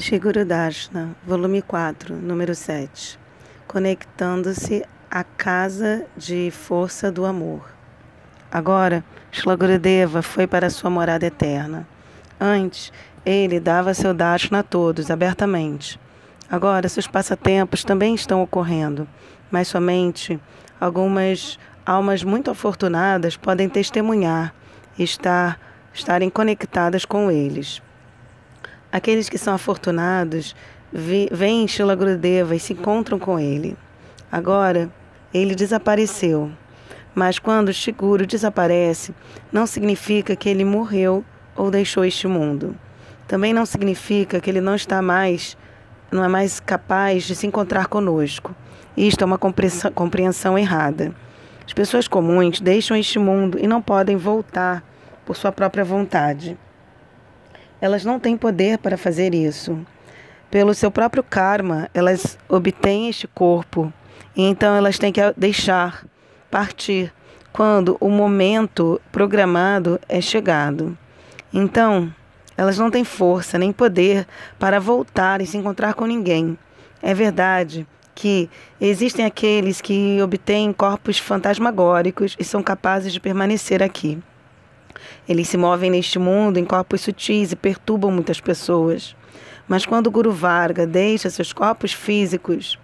Shiguru Darshana, volume 4, número 7. Conectando-se à casa de força do amor. Agora, Shlagurudeva foi para sua morada eterna. Antes, ele dava seu Darshana a todos, abertamente. Agora, seus passatempos também estão ocorrendo, mas somente algumas almas muito afortunadas podem testemunhar e estar, estarem conectadas com eles. Aqueles que são afortunados vêm Shila Gurudeva e se encontram com ele. Agora, ele desapareceu. Mas quando Shiguro desaparece, não significa que ele morreu ou deixou este mundo. Também não significa que ele não está mais, não é mais capaz de se encontrar conosco. Isto é uma compreensão, compreensão errada. As pessoas comuns deixam este mundo e não podem voltar por sua própria vontade. Elas não têm poder para fazer isso. Pelo seu próprio karma, elas obtêm este corpo e então elas têm que deixar partir quando o momento programado é chegado. Então, elas não têm força nem poder para voltar e se encontrar com ninguém. É verdade que existem aqueles que obtêm corpos fantasmagóricos e são capazes de permanecer aqui. Eles se movem neste mundo em corpos sutis e perturbam muitas pessoas. Mas quando o Guru Varga deixa seus corpos físicos,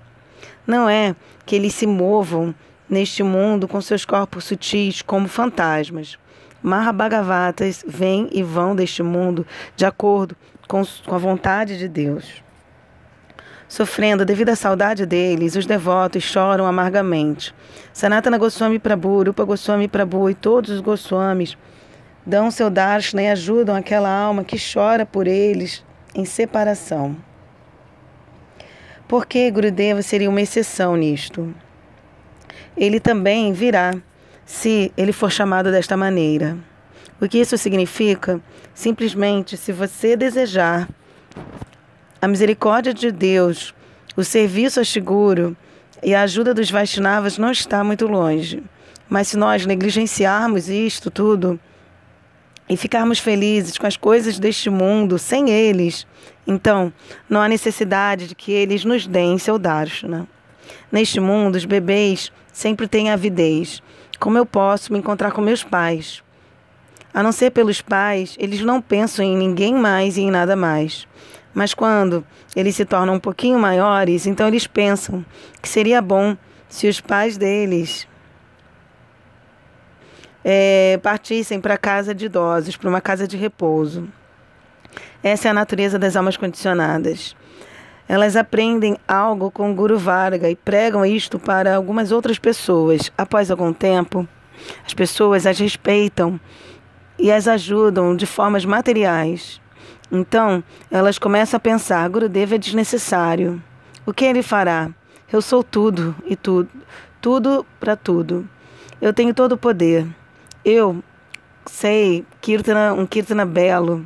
não é que eles se movam neste mundo com seus corpos sutis como fantasmas. Mahabhagavatas vêm e vão deste mundo de acordo com, a vontade de Deus. Sofrendo devido à saudade deles, os devotos choram amargamente. Sanatana Goswami Prabhu, Rupa Goswami Prabhu e todos os Goswamis dão seu darshana e ajudam aquela alma que chora por eles em separação. Por que Gurudeva seria uma exceção nisto? Ele também virá se ele for chamado desta maneira. O que isso significa? Simplesmente, se você desejar a misericórdia de Deus, o serviço a Shiguro e a ajuda dos Vaishnavas não está muito longe. Mas se nós negligenciarmos isto tudo, e ficarmos felizes com as coisas deste mundo sem eles, então não há necessidade de que eles nos deem seu darshana. Neste mundo, os bebês sempre têm avidez. Como eu posso me encontrar com meus pais? A não ser pelos pais, eles não pensam em ninguém mais e em nada mais. Mas quando eles se tornam um pouquinho maiores, então eles pensam que seria bom se os pais deles é, partissem para casa de idosos, para uma casa de repouso. Essa é a natureza das almas condicionadas. Elas aprendem algo com o Guru Varga e pregam isto para algumas outras pessoas. Após algum tempo, as pessoas as respeitam e as ajudam de formas materiais. Então, elas começam a pensar: Gurudeva é desnecessário. O que ele fará? Eu sou tudo e tudo, tudo para tudo. Eu tenho todo o poder. Eu sei kirtana, um kirtana belo.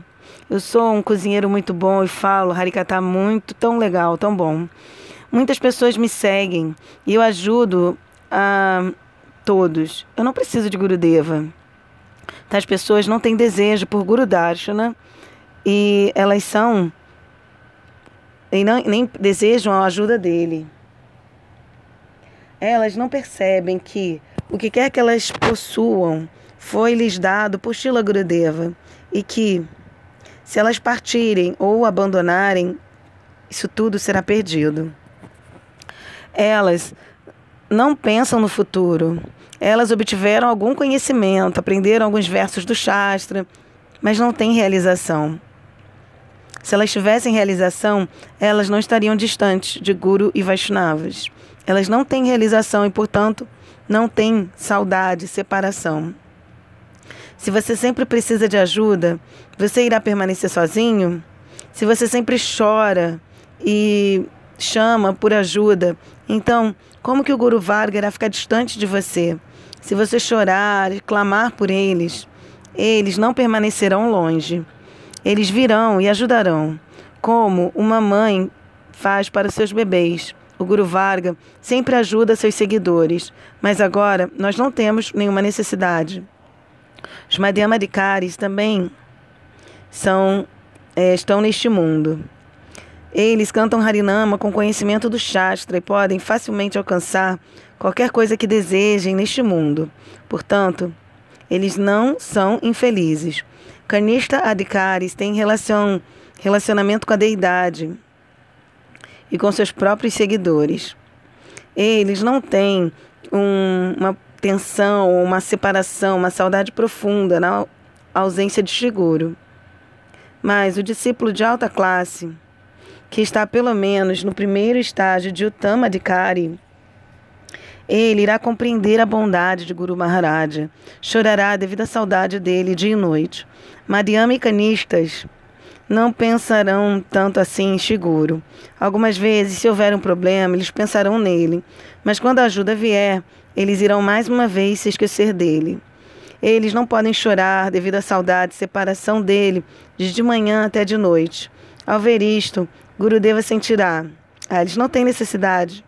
Eu sou um cozinheiro muito bom e falo harikata muito, tão legal, tão bom. Muitas pessoas me seguem e eu ajudo a todos. Eu não preciso de Gurudeva. As pessoas não têm desejo por Guru Darshana e elas são e não, nem desejam a ajuda dele. Elas não percebem que o que quer que elas possuam foi-lhes dado por Shila Gurudeva e que, se elas partirem ou abandonarem, isso tudo será perdido. Elas não pensam no futuro. Elas obtiveram algum conhecimento, aprenderam alguns versos do Shastra, mas não têm realização. Se elas tivessem realização, elas não estariam distantes de Guru e Vaishnavas. Elas não têm realização e, portanto, não têm saudade, separação. Se você sempre precisa de ajuda, você irá permanecer sozinho? Se você sempre chora e chama por ajuda, então como que o Guru Varga irá ficar distante de você? Se você chorar e clamar por eles, eles não permanecerão longe. Eles virão e ajudarão, como uma mãe faz para os seus bebês. O Guru Varga sempre ajuda seus seguidores, mas agora nós não temos nenhuma necessidade. Os Madhyamadikaris também são, é, estão neste mundo. Eles cantam Harinama com conhecimento do Shastra e podem facilmente alcançar qualquer coisa que desejem neste mundo. Portanto, eles não são infelizes. Kanista Adhikaris tem relação, relacionamento com a deidade e com seus próprios seguidores. Eles não têm um, uma tensão, uma separação, uma saudade profunda na ausência de Shiguro. Mas o discípulo de alta classe, que está pelo menos no primeiro estágio de Uttama Adhikari, ele irá compreender a bondade de Guru Maharaja, chorará devido à saudade dele dia e noite. Madhyama e canistas não pensarão tanto assim em Shiguro. Algumas vezes, se houver um problema, eles pensarão nele, mas quando a ajuda vier, eles irão mais uma vez se esquecer dele. Eles não podem chorar devido à saudade e separação dele, de manhã até de noite. Ao ver isto, Gurudeva sentirá: ah, eles não têm necessidade,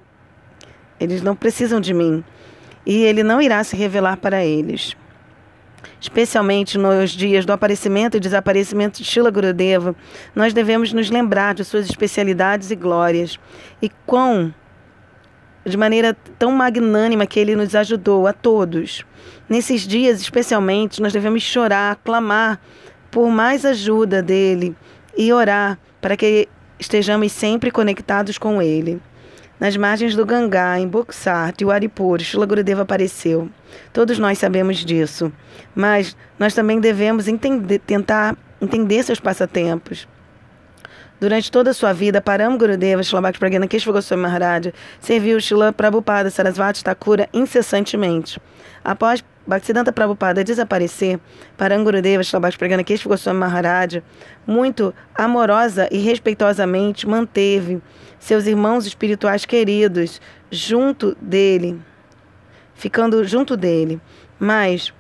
eles não precisam de mim, e ele não irá se revelar para eles especialmente nos dias do aparecimento e desaparecimento de Shila Gurudeva, nós devemos nos lembrar de suas especialidades e glórias e quão de maneira tão magnânima que ele nos ajudou a todos. Nesses dias, especialmente, nós devemos chorar, clamar por mais ajuda dele e orar para que estejamos sempre conectados com ele. Nas margens do Gangá, em Buxar, Tiwaripur, Shila Gurudeva apareceu. Todos nós sabemos disso. Mas nós também devemos entender, tentar entender seus passatempos. Durante toda a sua vida, Param Gurudeva Shilabhakti Pragna Keshava Goswami Maharaj serviu Shila Prabhupada Sarasvati Thakura incessantemente. Após Bhaktisiddhanta Prabhupada desaparecer, Param Gurudeva Shilabhakti Pragna Keshava Goswami Maharaj, muito amorosa e respeitosamente manteve seus irmãos espirituais queridos junto dele, ficando junto dele. Mas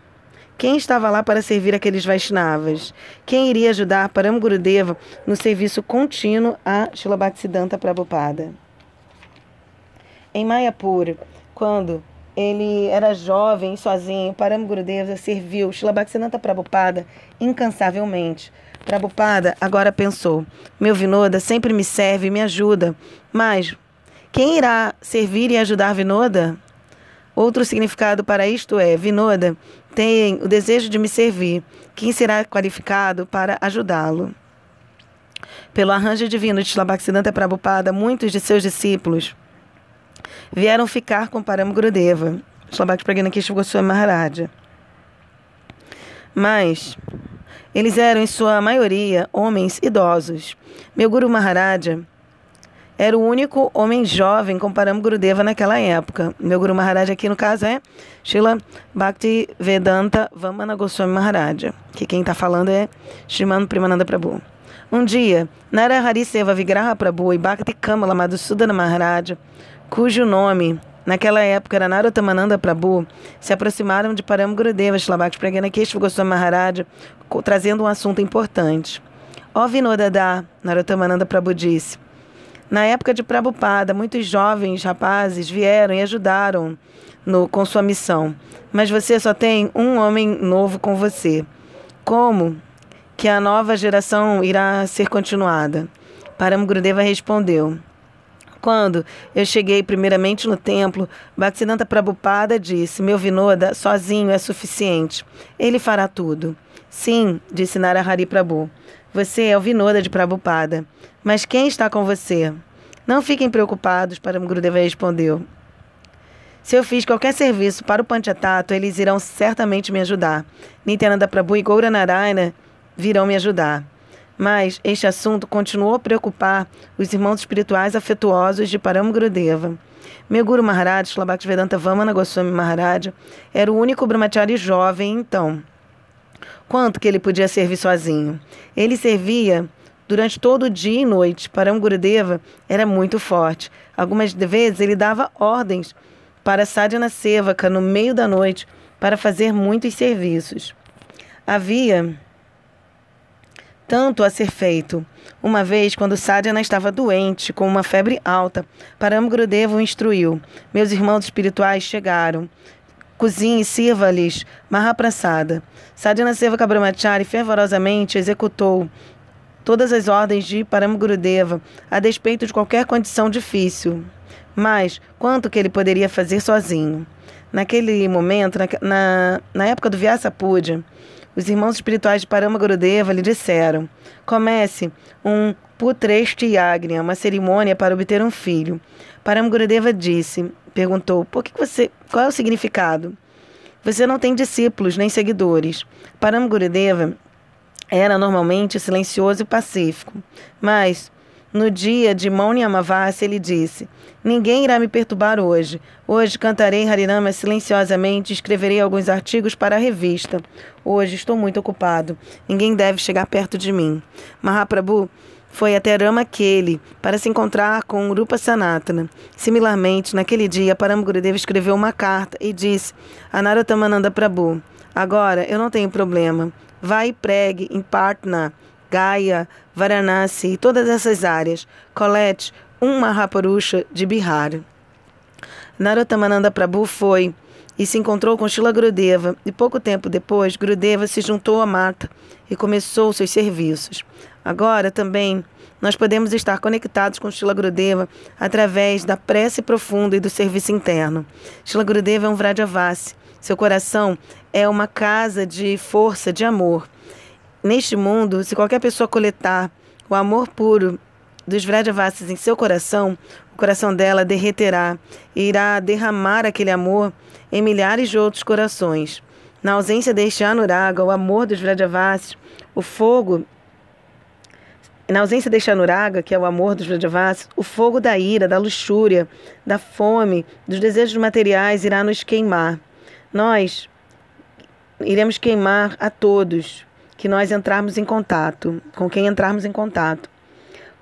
quem estava lá para servir aqueles Vaishnavas? Quem iria ajudar Param Gurudeva no serviço contínuo a Shilabhaktisiddhanta Prabhupada? Em Mayapur, quando ele era jovem sozinho, Param Gurudeva serviu Shilabhaktisiddhanta Prabhupada incansavelmente. Prabhupada agora pensou: meu Vinoda sempre me serve e me ajuda, mas quem irá servir e ajudar Vinoda? Outro significado para isto é: Vinoda tem o desejo de me servir. Quem será qualificado para ajudá-lo? Pelo arranjo divino de Shlabhaksiddhanta Prabhupada, muitos de seus discípulos vieram ficar com Param Gurudeva, Shlabhakti Pragyanakesha Goswami Maharaja. Mas eles eram, em sua maioria, homens idosos. Meu Guru Maharaja era o único homem jovem com Param Gurudeva naquela época. Meu Guru Maharaja aqui, no caso, é Shila Bhakti Vedanta Vamana Goswami Maharaja, que quem está falando é Shriman Primananda Prabhu. Um dia, Narahari Seva Vigraha Prabhu e Bhakti Kamala Madhusudana Maharaja, cujo nome naquela época era Narottamananda Prabhu, se aproximaram de Param Gurudeva Shlabhakti Pragana Keshava Goswami Maharaja, trazendo um assunto importante. Ó Vinodada, Narottamananda Prabhu disse, na época de Prabhupada, muitos jovens rapazes vieram e ajudaram no, com sua missão, mas você só tem um homem novo com você. Como que a nova geração irá ser continuada? Param Gurudeva respondeu. Quando eu cheguei primeiramente no templo, Bhaktisiddhanta Prabhupada disse: Meu Vinoda sozinho é suficiente. Ele fará tudo. Sim, disse Narahari Prabhu. Você é o Vinoda de Prabhupada. Mas quem está com você? Não fiquem preocupados, Paramgurudeva respondeu. Se eu fiz qualquer serviço para o Panchatato, eles irão certamente me ajudar. Nityananda Prabhu e Goura Narayana virão me ajudar. Mas este assunto continuou a preocupar os irmãos espirituais afetuosos de Param Gurudeva. Meu Guru Maharaj, Shlabhakti Vamana Goswami Maharaj, era o único brahmachari jovem então. Quanto que ele podia servir sozinho? Ele servia durante todo o dia e noite. Param Gurudeva era muito forte. Algumas vezes ele dava ordens para Sadhana Sevaka no meio da noite para fazer muitos serviços. Havia tanto a ser feito. Uma vez, quando Sadhana estava doente, com uma febre alta, Param Gurudeva o instruiu. Meus irmãos espirituais chegaram. Cozinhe e sirva-lhes Mahaprasada. Sadhana Sevaka Brahmachari fervorosamente executou todas as ordens de Paramgurudeva, a despeito de qualquer condição difícil. Mas quanto que ele poderia fazer sozinho? Naquele momento, na, na, na época do Vyasa Puja, os irmãos espirituais de Paramagurudeva lhe disseram: comece um Putresti Yagni, uma cerimônia para obter um filho. Paramagurudeva disse, perguntou: por que você, qual é o significado? Você não tem discípulos nem seguidores. Paramagurudeva era normalmente silencioso e pacífico, mas no dia de Mauni Amavasya, ele disse: Ninguém irá me perturbar hoje. Hoje cantarei Harinama silenciosamente e escreverei alguns artigos para a revista. Hoje estou muito ocupado. Ninguém deve chegar perto de mim. Mahaprabhu foi até Ramakeli para se encontrar com Rupa Sanatana. Similarmente, naquele dia, Paramgurudeva escreveu uma carta e disse a Narottamananda Prabhu: Agora eu não tenho problema. Vai e pregue em Patna Gaya, Varanasi e todas essas áreas. Colete um Mahaparusha de Bihar. Narottamananda Prabhu foi e se encontrou com Shila Grudeva e pouco tempo depois Grudeva se juntou a Mata e começou seus serviços. Agora também nós podemos estar conectados com Shila Grudeva através da prece profunda e do serviço interno. Shila Grudeva é um Vrajavasi. Seu coração é uma casa de força, de amor. Neste mundo, se qualquer pessoa coletar o amor puro dos Vrajavasis em seu coração, o coração dela derreterá e irá derramar aquele amor em milhares de outros corações. Na ausência deste Anuraga, o amor dos Vrajavasis, o fogo na ausência deste Anuraga, que é o amor dos Vrajavasis, o fogo da ira, da luxúria, da fome, dos desejos materiais irá nos queimar. Nós iremos queimar a todos, que nós entrarmos em contato, com quem entrarmos em contato.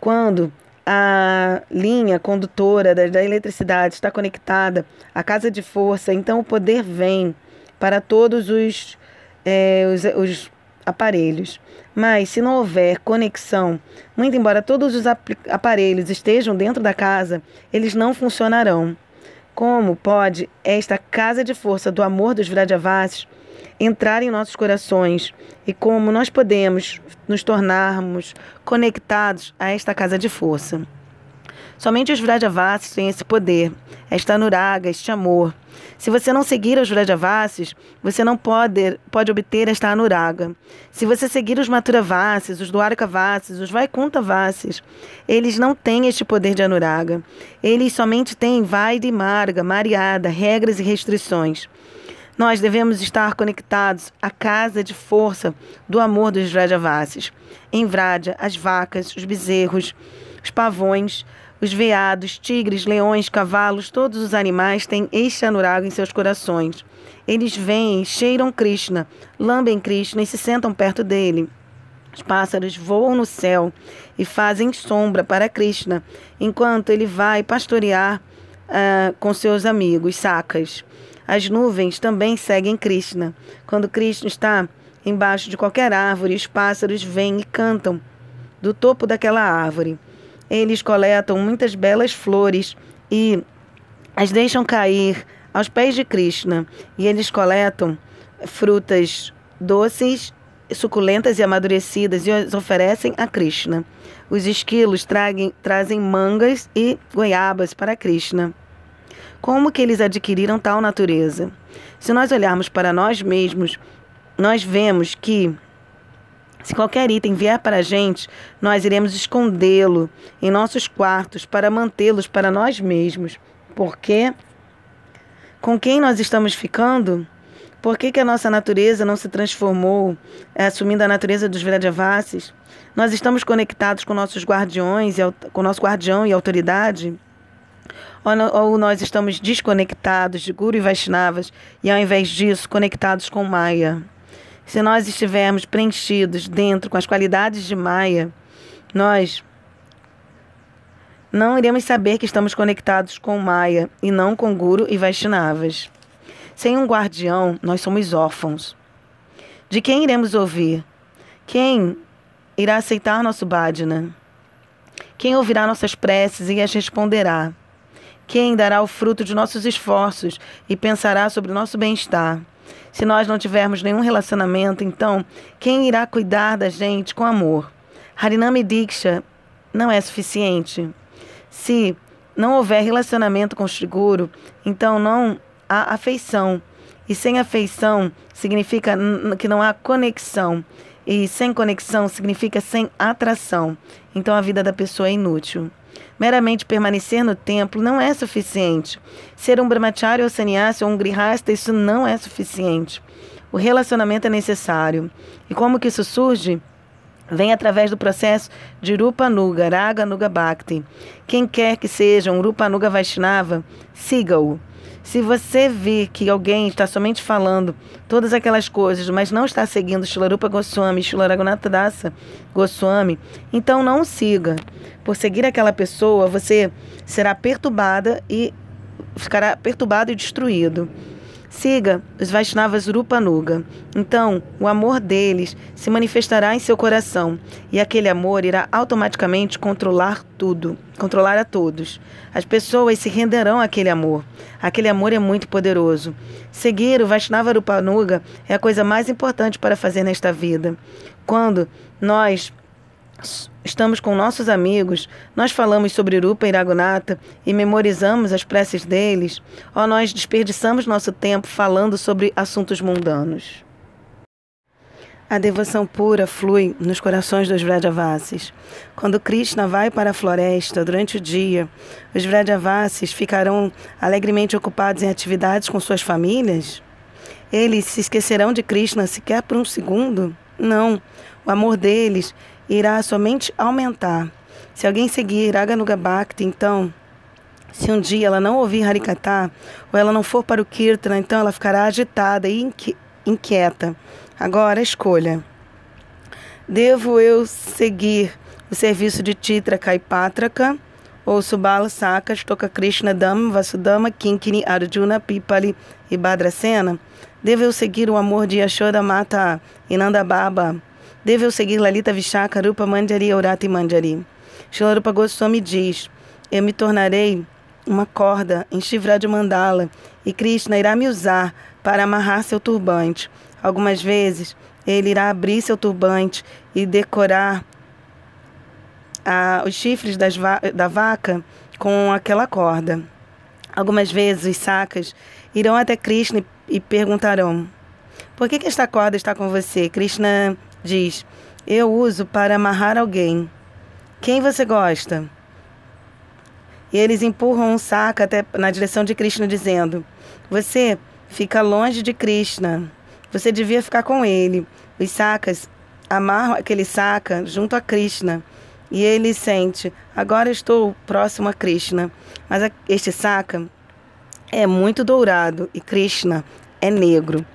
Quando a linha condutora da, da eletricidade está conectada à casa de força, então o poder vem para todos os, é, os, os aparelhos. Mas se não houver conexão, muito embora todos os aparelhos estejam dentro da casa, eles não funcionarão. Como pode esta casa de força do amor dos Vrajavasis entrar em nossos corações e como nós podemos nos tornarmos conectados a esta casa de força. Somente os Vrajavasis têm esse poder, esta anuraga, este amor. Se você não seguir os Vrajavasis, você não pode, pode obter esta anuraga. Se você seguir os Maturavasis, os Dwarkavasis, os Vaikuntavasis, eles não têm este poder de anuraga. Eles somente têm Vaida e Marga, Mariada, regras e restrições. Nós devemos estar conectados à casa de força do amor dos Vrajavasis. Em Vraja, as vacas, os bezerros, os pavões, os veados, tigres, leões, cavalos, todos os animais têm este anuraga em seus corações. Eles vêm, cheiram Krishna, lambem Krishna e se sentam perto dele. Os pássaros voam no céu e fazem sombra para Krishna, enquanto ele vai pastorear uh, com seus amigos, sacas. As nuvens também seguem Krishna. Quando Krishna está embaixo de qualquer árvore, os pássaros vêm e cantam do topo daquela árvore. Eles coletam muitas belas flores e as deixam cair aos pés de Krishna. E eles coletam frutas doces, suculentas e amadurecidas e as oferecem a Krishna. Os esquilos traguem, trazem mangas e goiabas para Krishna. Como que eles adquiriram tal natureza? Se nós olharmos para nós mesmos, nós vemos que se qualquer item vier para a gente, nós iremos escondê-lo em nossos quartos para mantê-los para nós mesmos. Por quê? Com quem nós estamos ficando? Por que, que a nossa natureza não se transformou, é, assumindo a natureza dos Vrajavasis? Nós estamos conectados com nossos guardiões, com nosso guardião e autoridade? ou nós estamos desconectados de Guru e Vaishnavas e, ao invés disso, conectados com Maya. Se nós estivermos preenchidos dentro com as qualidades de Maya, nós não iremos saber que estamos conectados com Maya e não com Guru e Vaishnavas. Sem um guardião, nós somos órfãos. De quem iremos ouvir? Quem irá aceitar nosso bhajana? Quem ouvirá nossas preces e as responderá? Quem dará o fruto de nossos esforços e pensará sobre o nosso bem-estar? Se nós não tivermos nenhum relacionamento, então quem irá cuidar da gente com amor? Harinami Diksha não é suficiente. Se não houver relacionamento com o Shiguru, então não há afeição. E sem afeição significa que não há conexão. E sem conexão significa sem atração. Então a vida da pessoa é inútil. Meramente permanecer no templo não é suficiente. Ser um brahmachari ou sannyasi ou um grihasta, isso não é suficiente. O relacionamento é necessário. E como que isso surge? Vem através do processo de Rupanuga, Raga Nuga Bhakti. Quem quer que seja um Rupanuga Vaishnava, siga-o. Se você vir que alguém está somente falando todas aquelas coisas, mas não está seguindo Shilarupa Goswami, Shilaragunatha Dasa Goswami, então não siga. Por seguir aquela pessoa, você será perturbada e ficará perturbado e destruído. Siga os Vaishnavas Rupanuga. Então, o amor deles se manifestará em seu coração e aquele amor irá automaticamente controlar tudo, controlar a todos. As pessoas se renderão àquele amor. Aquele amor é muito poderoso. Seguir o Vaishnava Rupanuga é a coisa mais importante para fazer nesta vida. Quando nós estamos com nossos amigos, nós falamos sobre Rupa e Raghunatha e memorizamos as preces deles, ou nós desperdiçamos nosso tempo falando sobre assuntos mundanos. A devoção pura flui nos corações dos Vrajavasis. Quando Krishna vai para a floresta durante o dia, os Vrajavasis ficarão alegremente ocupados em atividades com suas famílias? Eles se esquecerão de Krishna sequer por um segundo? Não. O amor deles irá somente aumentar. Se alguém seguir Aganuga Bhakti, então, se um dia ela não ouvir Harikata, ou ela não for para o Kirtana, então ela ficará agitada e inquieta. Agora, escolha. Devo eu seguir o serviço de Titra Kaipatraka ou Subala Saka, Stoka Krishna Dhamma, Vasudama, Kinkini, Arjuna, Pipali e Badrasena? Devo eu seguir o amor de Yashoda Mata e Nanda Baba? Devo eu seguir Lalita Vishaka, Rupa Manjari, Aurata e Manjari? Shilarupa Goswami diz, eu me tornarei uma corda em de mandala e Krishna irá me usar para amarrar seu turbante. Algumas vezes ele irá abrir seu turbante e decorar os chifres va da vaca com aquela corda. Algumas vezes os sacas irão até Krishna e, e perguntarão: Por que, que esta corda está com você? Krishna diz: Eu uso para amarrar alguém. Quem você gosta? E eles empurram um saco até na direção de Krishna, dizendo: Você fica longe de Krishna. Você devia ficar com ele. Os sacas amarram aquele saca junto a Krishna. E ele sente: Agora estou próximo a Krishna. Mas este saca é muito dourado e Krishna é negro.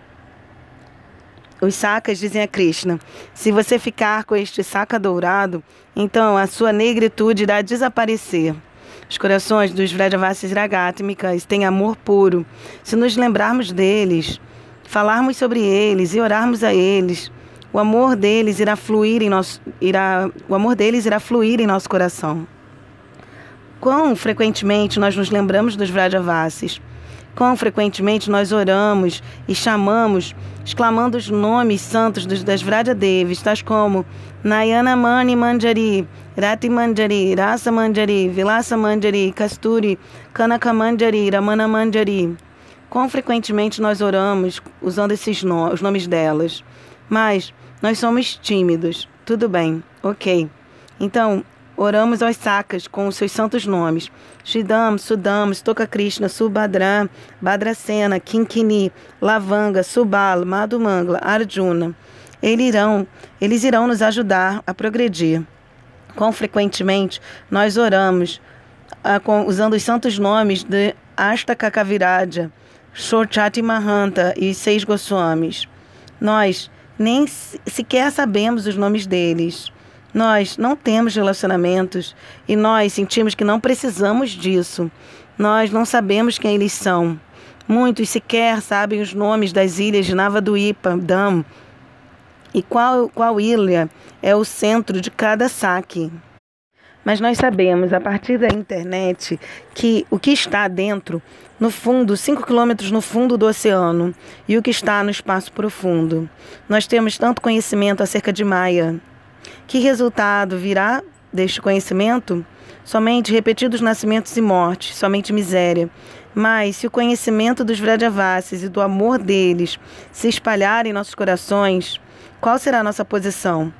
Os sacas dizem a Krishna: se você ficar com este saca dourado, então a sua negritude irá desaparecer. Os corações dos Vrajavasis Ragatmikas têm amor puro. Se nos lembrarmos deles, falarmos sobre eles e orarmos a eles, o amor deles irá fluir em nosso, irá, o amor deles irá fluir em nosso coração. Quão frequentemente nós nos lembramos dos Vrajavasis? Quão frequentemente nós oramos e chamamos, exclamando os nomes santos dos, das Vrajadevis, tais como Nayana Mani Manjari, Rati Manjari, Rasa Manjari, Vilasa Manjari, Kasturi, Kanaka Manjari, Ramana Manjari. Quão frequentemente nós oramos usando esses no os nomes delas. Mas nós somos tímidos. Tudo bem, ok. Então, Oramos aos sacas com os seus santos nomes. Shidam, Sudam, Stoka Krishna, Subhadra, Badrasena, Kinkini, Lavanga, Subal, Madhumangla, Arjuna. Eles irão, eles irão nos ajudar a progredir. Quão frequentemente nós oramos ah, usando os santos nomes de Astakakaviraja, Shorchati Mahanta e seis Goswamis. Nós nem sequer sabemos os nomes deles. Nós não temos relacionamentos e nós sentimos que não precisamos disso. Nós não sabemos quem eles são. Muitos sequer sabem os nomes das ilhas de Navaduipa, Dam, e qual, qual ilha é o centro de cada saque. Mas nós sabemos, a partir da internet, que o que está dentro, no fundo, 5 quilômetros no fundo do oceano, e o que está no espaço profundo. Nós temos tanto conhecimento acerca de Maia, Que resultado virá deste conhecimento? Somente repetidos nascimentos e mortes, somente miséria. Mas, se o conhecimento dos Vrajavasis e do amor deles se espalhar em nossos corações, qual será a nossa posição?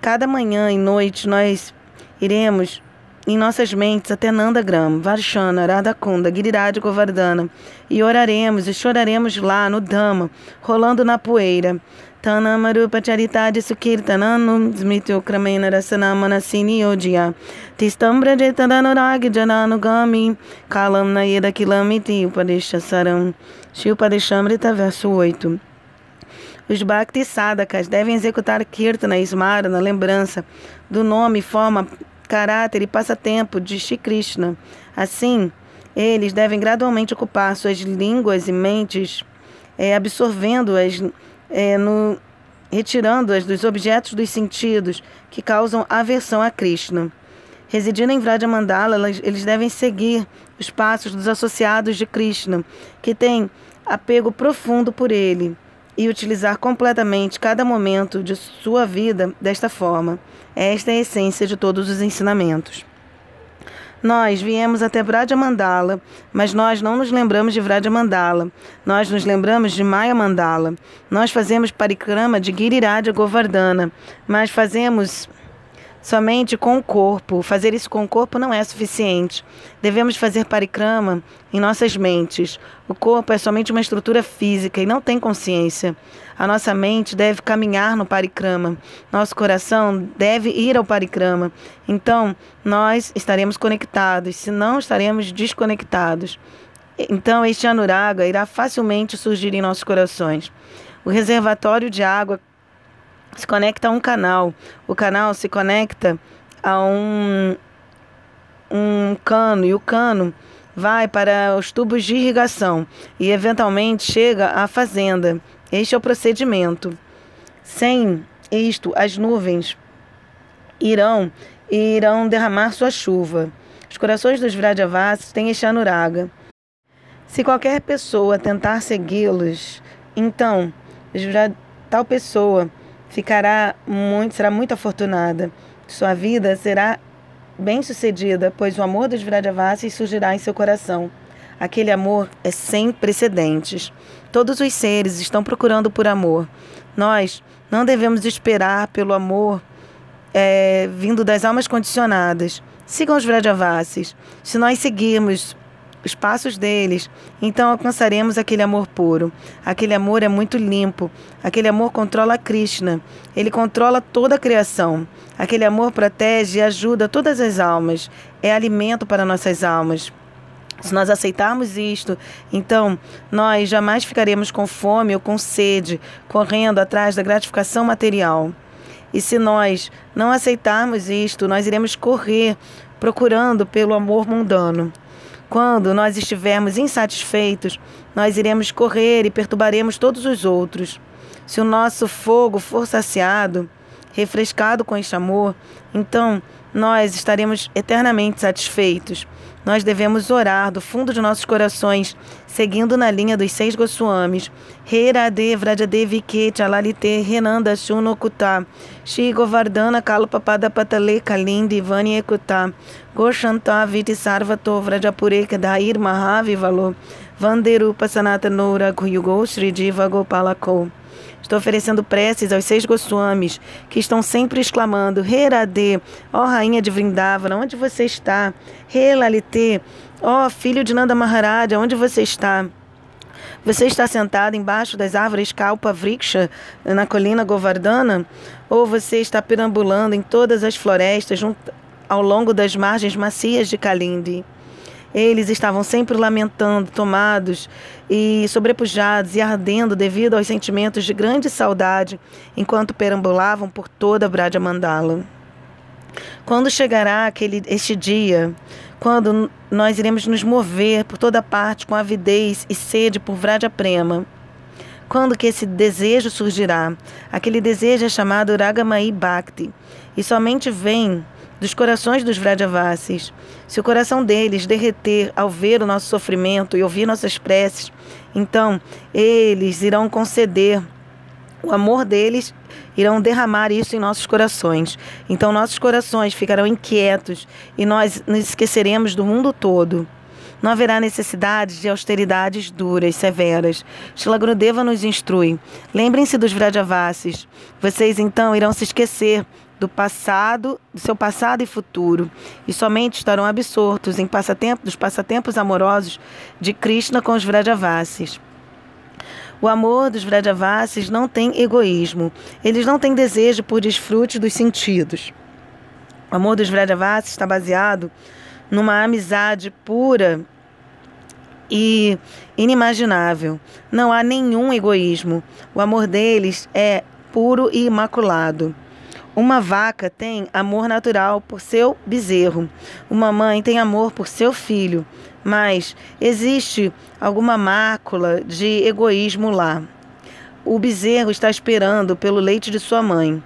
Cada manhã e noite nós iremos em nossas mentes até Nandagram, Varshana, Radhakunda, Giriraj Govardhana e oraremos e choraremos lá no Dhamma, rolando na poeira. Tanamarupa Charitadi Sukirtananum Smrityo Kramena Rasanamanasini Yodhya Tistam Brajetananurag Jananugami Kalam Nayeda Kilamiti Upadesha Saram. Shilpadeshamrita verso 8 os Bhakti Sadhakas devem executar Kirtana Ismara na lembrança do nome, forma, caráter e passatempo de Shri Krishna. Assim, eles devem gradualmente ocupar suas línguas e mentes, é, absorvendo-as é, no retirando-as dos objetos dos sentidos que causam aversão a Krishna. Residindo em Vrajamandala, eles devem seguir os passos dos associados de Krishna, que têm apego profundo por ele, e utilizar completamente cada momento de sua vida desta forma. Esta é a essência de todos os ensinamentos. Nós viemos até Vraja Mandala, mas nós não nos lembramos de Vraja Mandala. Nós nos lembramos de Maya Mandala. Nós fazemos parikrama de Giriraj Govardhana, mas fazemos somente com o corpo. Fazer isso com o corpo não é suficiente. Devemos fazer parikrama em nossas mentes. O corpo é somente uma estrutura física e não tem consciência. A nossa mente deve caminhar no parikrama. Nosso coração deve ir ao parikrama. Então, nós estaremos conectados, se não estaremos desconectados. Então, este anuraga irá facilmente surgir em nossos corações. O reservatório de água se conecta a um canal. O canal se conecta a um, um cano e o cano vai para os tubos de irrigação e eventualmente chega à fazenda. Este é o procedimento. Sem isto, as nuvens irão e irão derramar sua chuva. Os corações dos Vrajavasis têm este anuraga. Se qualquer pessoa tentar segui-los, então tal pessoa ficará muito, será muito afortunada. Sua vida será bem-sucedida, pois o amor dos Vrajavasis surgirá em seu coração. Aquele amor é sem precedentes. Todos os seres estão procurando por amor. Nós não devemos esperar pelo amor é, vindo das almas condicionadas. Sigam os Vrajavasis. Se nós seguirmos os passos deles, então alcançaremos aquele amor puro. Aquele amor é muito limpo. Aquele amor controla Krishna. Ele controla toda a criação. Aquele amor protege e ajuda todas as almas. É alimento para nossas almas. Se nós aceitarmos isto, então nós jamais ficaremos com fome ou com sede, correndo atrás da gratificação material. E se nós não aceitarmos isto, nós iremos correr procurando pelo amor mundano. Quando nós estivermos insatisfeitos, nós iremos correr e perturbaremos todos os outros. Se o nosso fogo for saciado, refrescado com este amor, então nós estaremos eternamente satisfeitos. Nós devemos orar do fundo de nossos corações, seguindo na linha dos seis Goswamis. Herade Vrajadevi Ket Alalite Renanda Shunokuta Shri Govardhana Kalpapada Patale Kalindi Vani Ekuta Goshanta Viti Sarvato Vrajapure Kadair Mahavivalo Vanderu Pasanata Noura Guyugo Shri Diva Gopalako Estou oferecendo preces aos seis Goswamis, que estão sempre exclamando: Herade, ó rainha de Vrindavana, onde você está? Helalite, ó filho de Nanda Maharaja, onde você está? Você está sentado embaixo das árvores Kalpa Vriksha, na colina Govardhana? Ou você está perambulando em todas as florestas junto, ao longo das margens macias de Kalindi? Eles estavam sempre lamentando, tomados e sobrepujados e ardendo devido aos sentimentos de grande saudade enquanto perambulavam por toda a Braja Mandala. Quando chegará aquele este dia, quando nós iremos nos mover por toda parte com avidez e sede por Vraja Prema? Quando que esse desejo surgirá? Aquele desejo é chamado Ragamai Bhakti e somente vem dos corações dos Vrajavasis. Se o coração deles derreter ao ver o nosso sofrimento e ouvir nossas preces, então eles irão conceder o amor deles irão derramar isso em nossos corações. Então nossos corações ficarão inquietos e nós nos esqueceremos do mundo todo. Não haverá necessidade de austeridades duras, severas. Shila Gurudeva nos instrui. Lembrem-se dos Vrajavasis. Vocês então irão se esquecer do passado, do seu passado e futuro, e somente estarão absortos em passatempo, dos passatempos amorosos de Krishna com os Vrajavasis. O amor dos Vrajavasis não tem egoísmo. Eles não têm desejo por desfrute dos sentidos. O amor dos Vrajavasis está baseado numa amizade pura e inimaginável. Não há nenhum egoísmo. O amor deles é puro e imaculado. Uma vaca tem amor natural por seu bezerro. Uma mãe tem amor por seu filho mas existe alguma mácula de egoísmo lá. O bezerro está esperando pelo leite de sua mãe.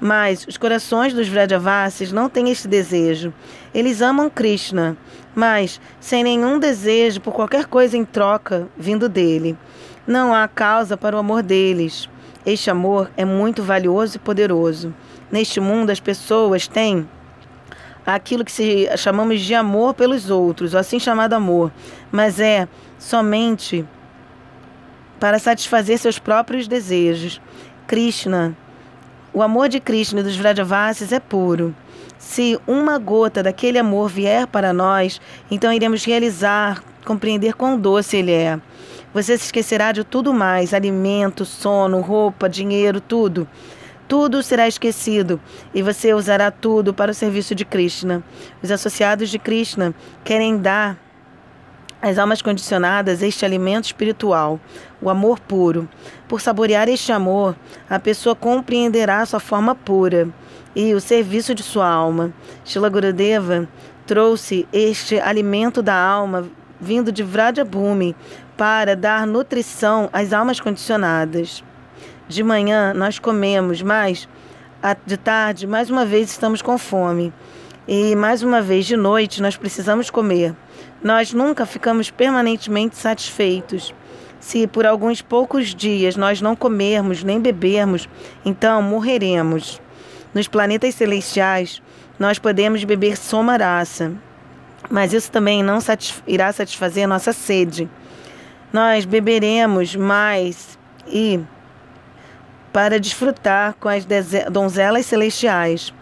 Mas os corações dos Vrajavasis não têm esse desejo. Eles amam Krishna, mas sem nenhum desejo por qualquer coisa em troca vindo dele. Não há causa para o amor deles. Este amor é muito valioso e poderoso. Neste mundo, as pessoas têm aquilo que se chamamos de amor pelos outros, o assim chamado amor, mas é somente para satisfazer seus próprios desejos. Krishna, o amor de Krishna e dos Vrajavasis é puro. Se uma gota daquele amor vier para nós, então iremos realizar, compreender quão doce ele é. Você se esquecerá de tudo mais: alimento, sono, roupa, dinheiro, tudo tudo será esquecido e você usará tudo para o serviço de Krishna. Os associados de Krishna querem dar às almas condicionadas este alimento espiritual, o amor puro. Por saborear este amor, a pessoa compreenderá sua forma pura e o serviço de sua alma. Shila Gurudeva trouxe este alimento da alma vindo de Vrajabhumi para dar nutrição às almas condicionadas. De manhã nós comemos, mas de tarde, mais uma vez, estamos com fome. E mais uma vez, de noite, nós precisamos comer. Nós nunca ficamos permanentemente satisfeitos. Se por alguns poucos dias nós não comermos nem bebermos, então morreremos. Nos planetas celestiais, nós podemos beber somarasa, mas isso também não satisf irá satisfazer nossa sede. Nós beberemos mais e para desfrutar com as donzelas celestiais.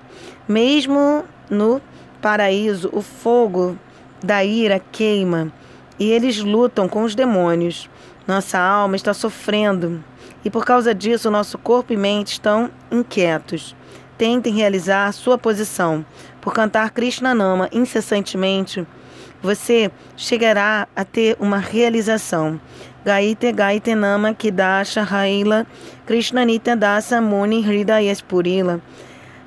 Mesmo no paraíso, o fogo da ira queima e eles lutam com os demônios. Nossa alma está sofrendo e por causa disso nosso corpo e mente estão inquietos. Tentem realizar sua posição. Por cantar Krishna Nama incessantemente, você chegará a ter uma realização. Gaite Nama Kidasha Haila Krishnanita Dasa Muni Hridayespurila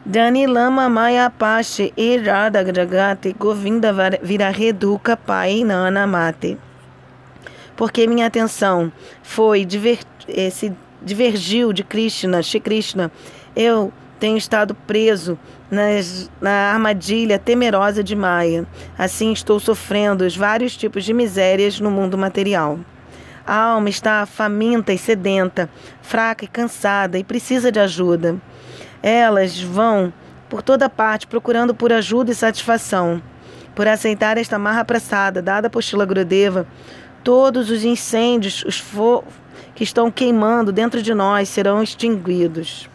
Dani Lama Maya Pache Irada Jagate Govinda Virareduka Pai Nana Mate. Porque minha atenção foi diver, eh, se divergiu de Krishna, Shri Krishna, eu tenho estado preso nas, na armadilha temerosa de Maya. Assim estou sofrendo os vários tipos de misérias no mundo material. A alma está faminta e sedenta, fraca e cansada e precisa de ajuda. Elas vão por toda parte procurando por ajuda e satisfação. Por aceitar esta marra apressada dada por Shila Gurudeva, todos os incêndios os que estão queimando dentro de nós serão extinguidos.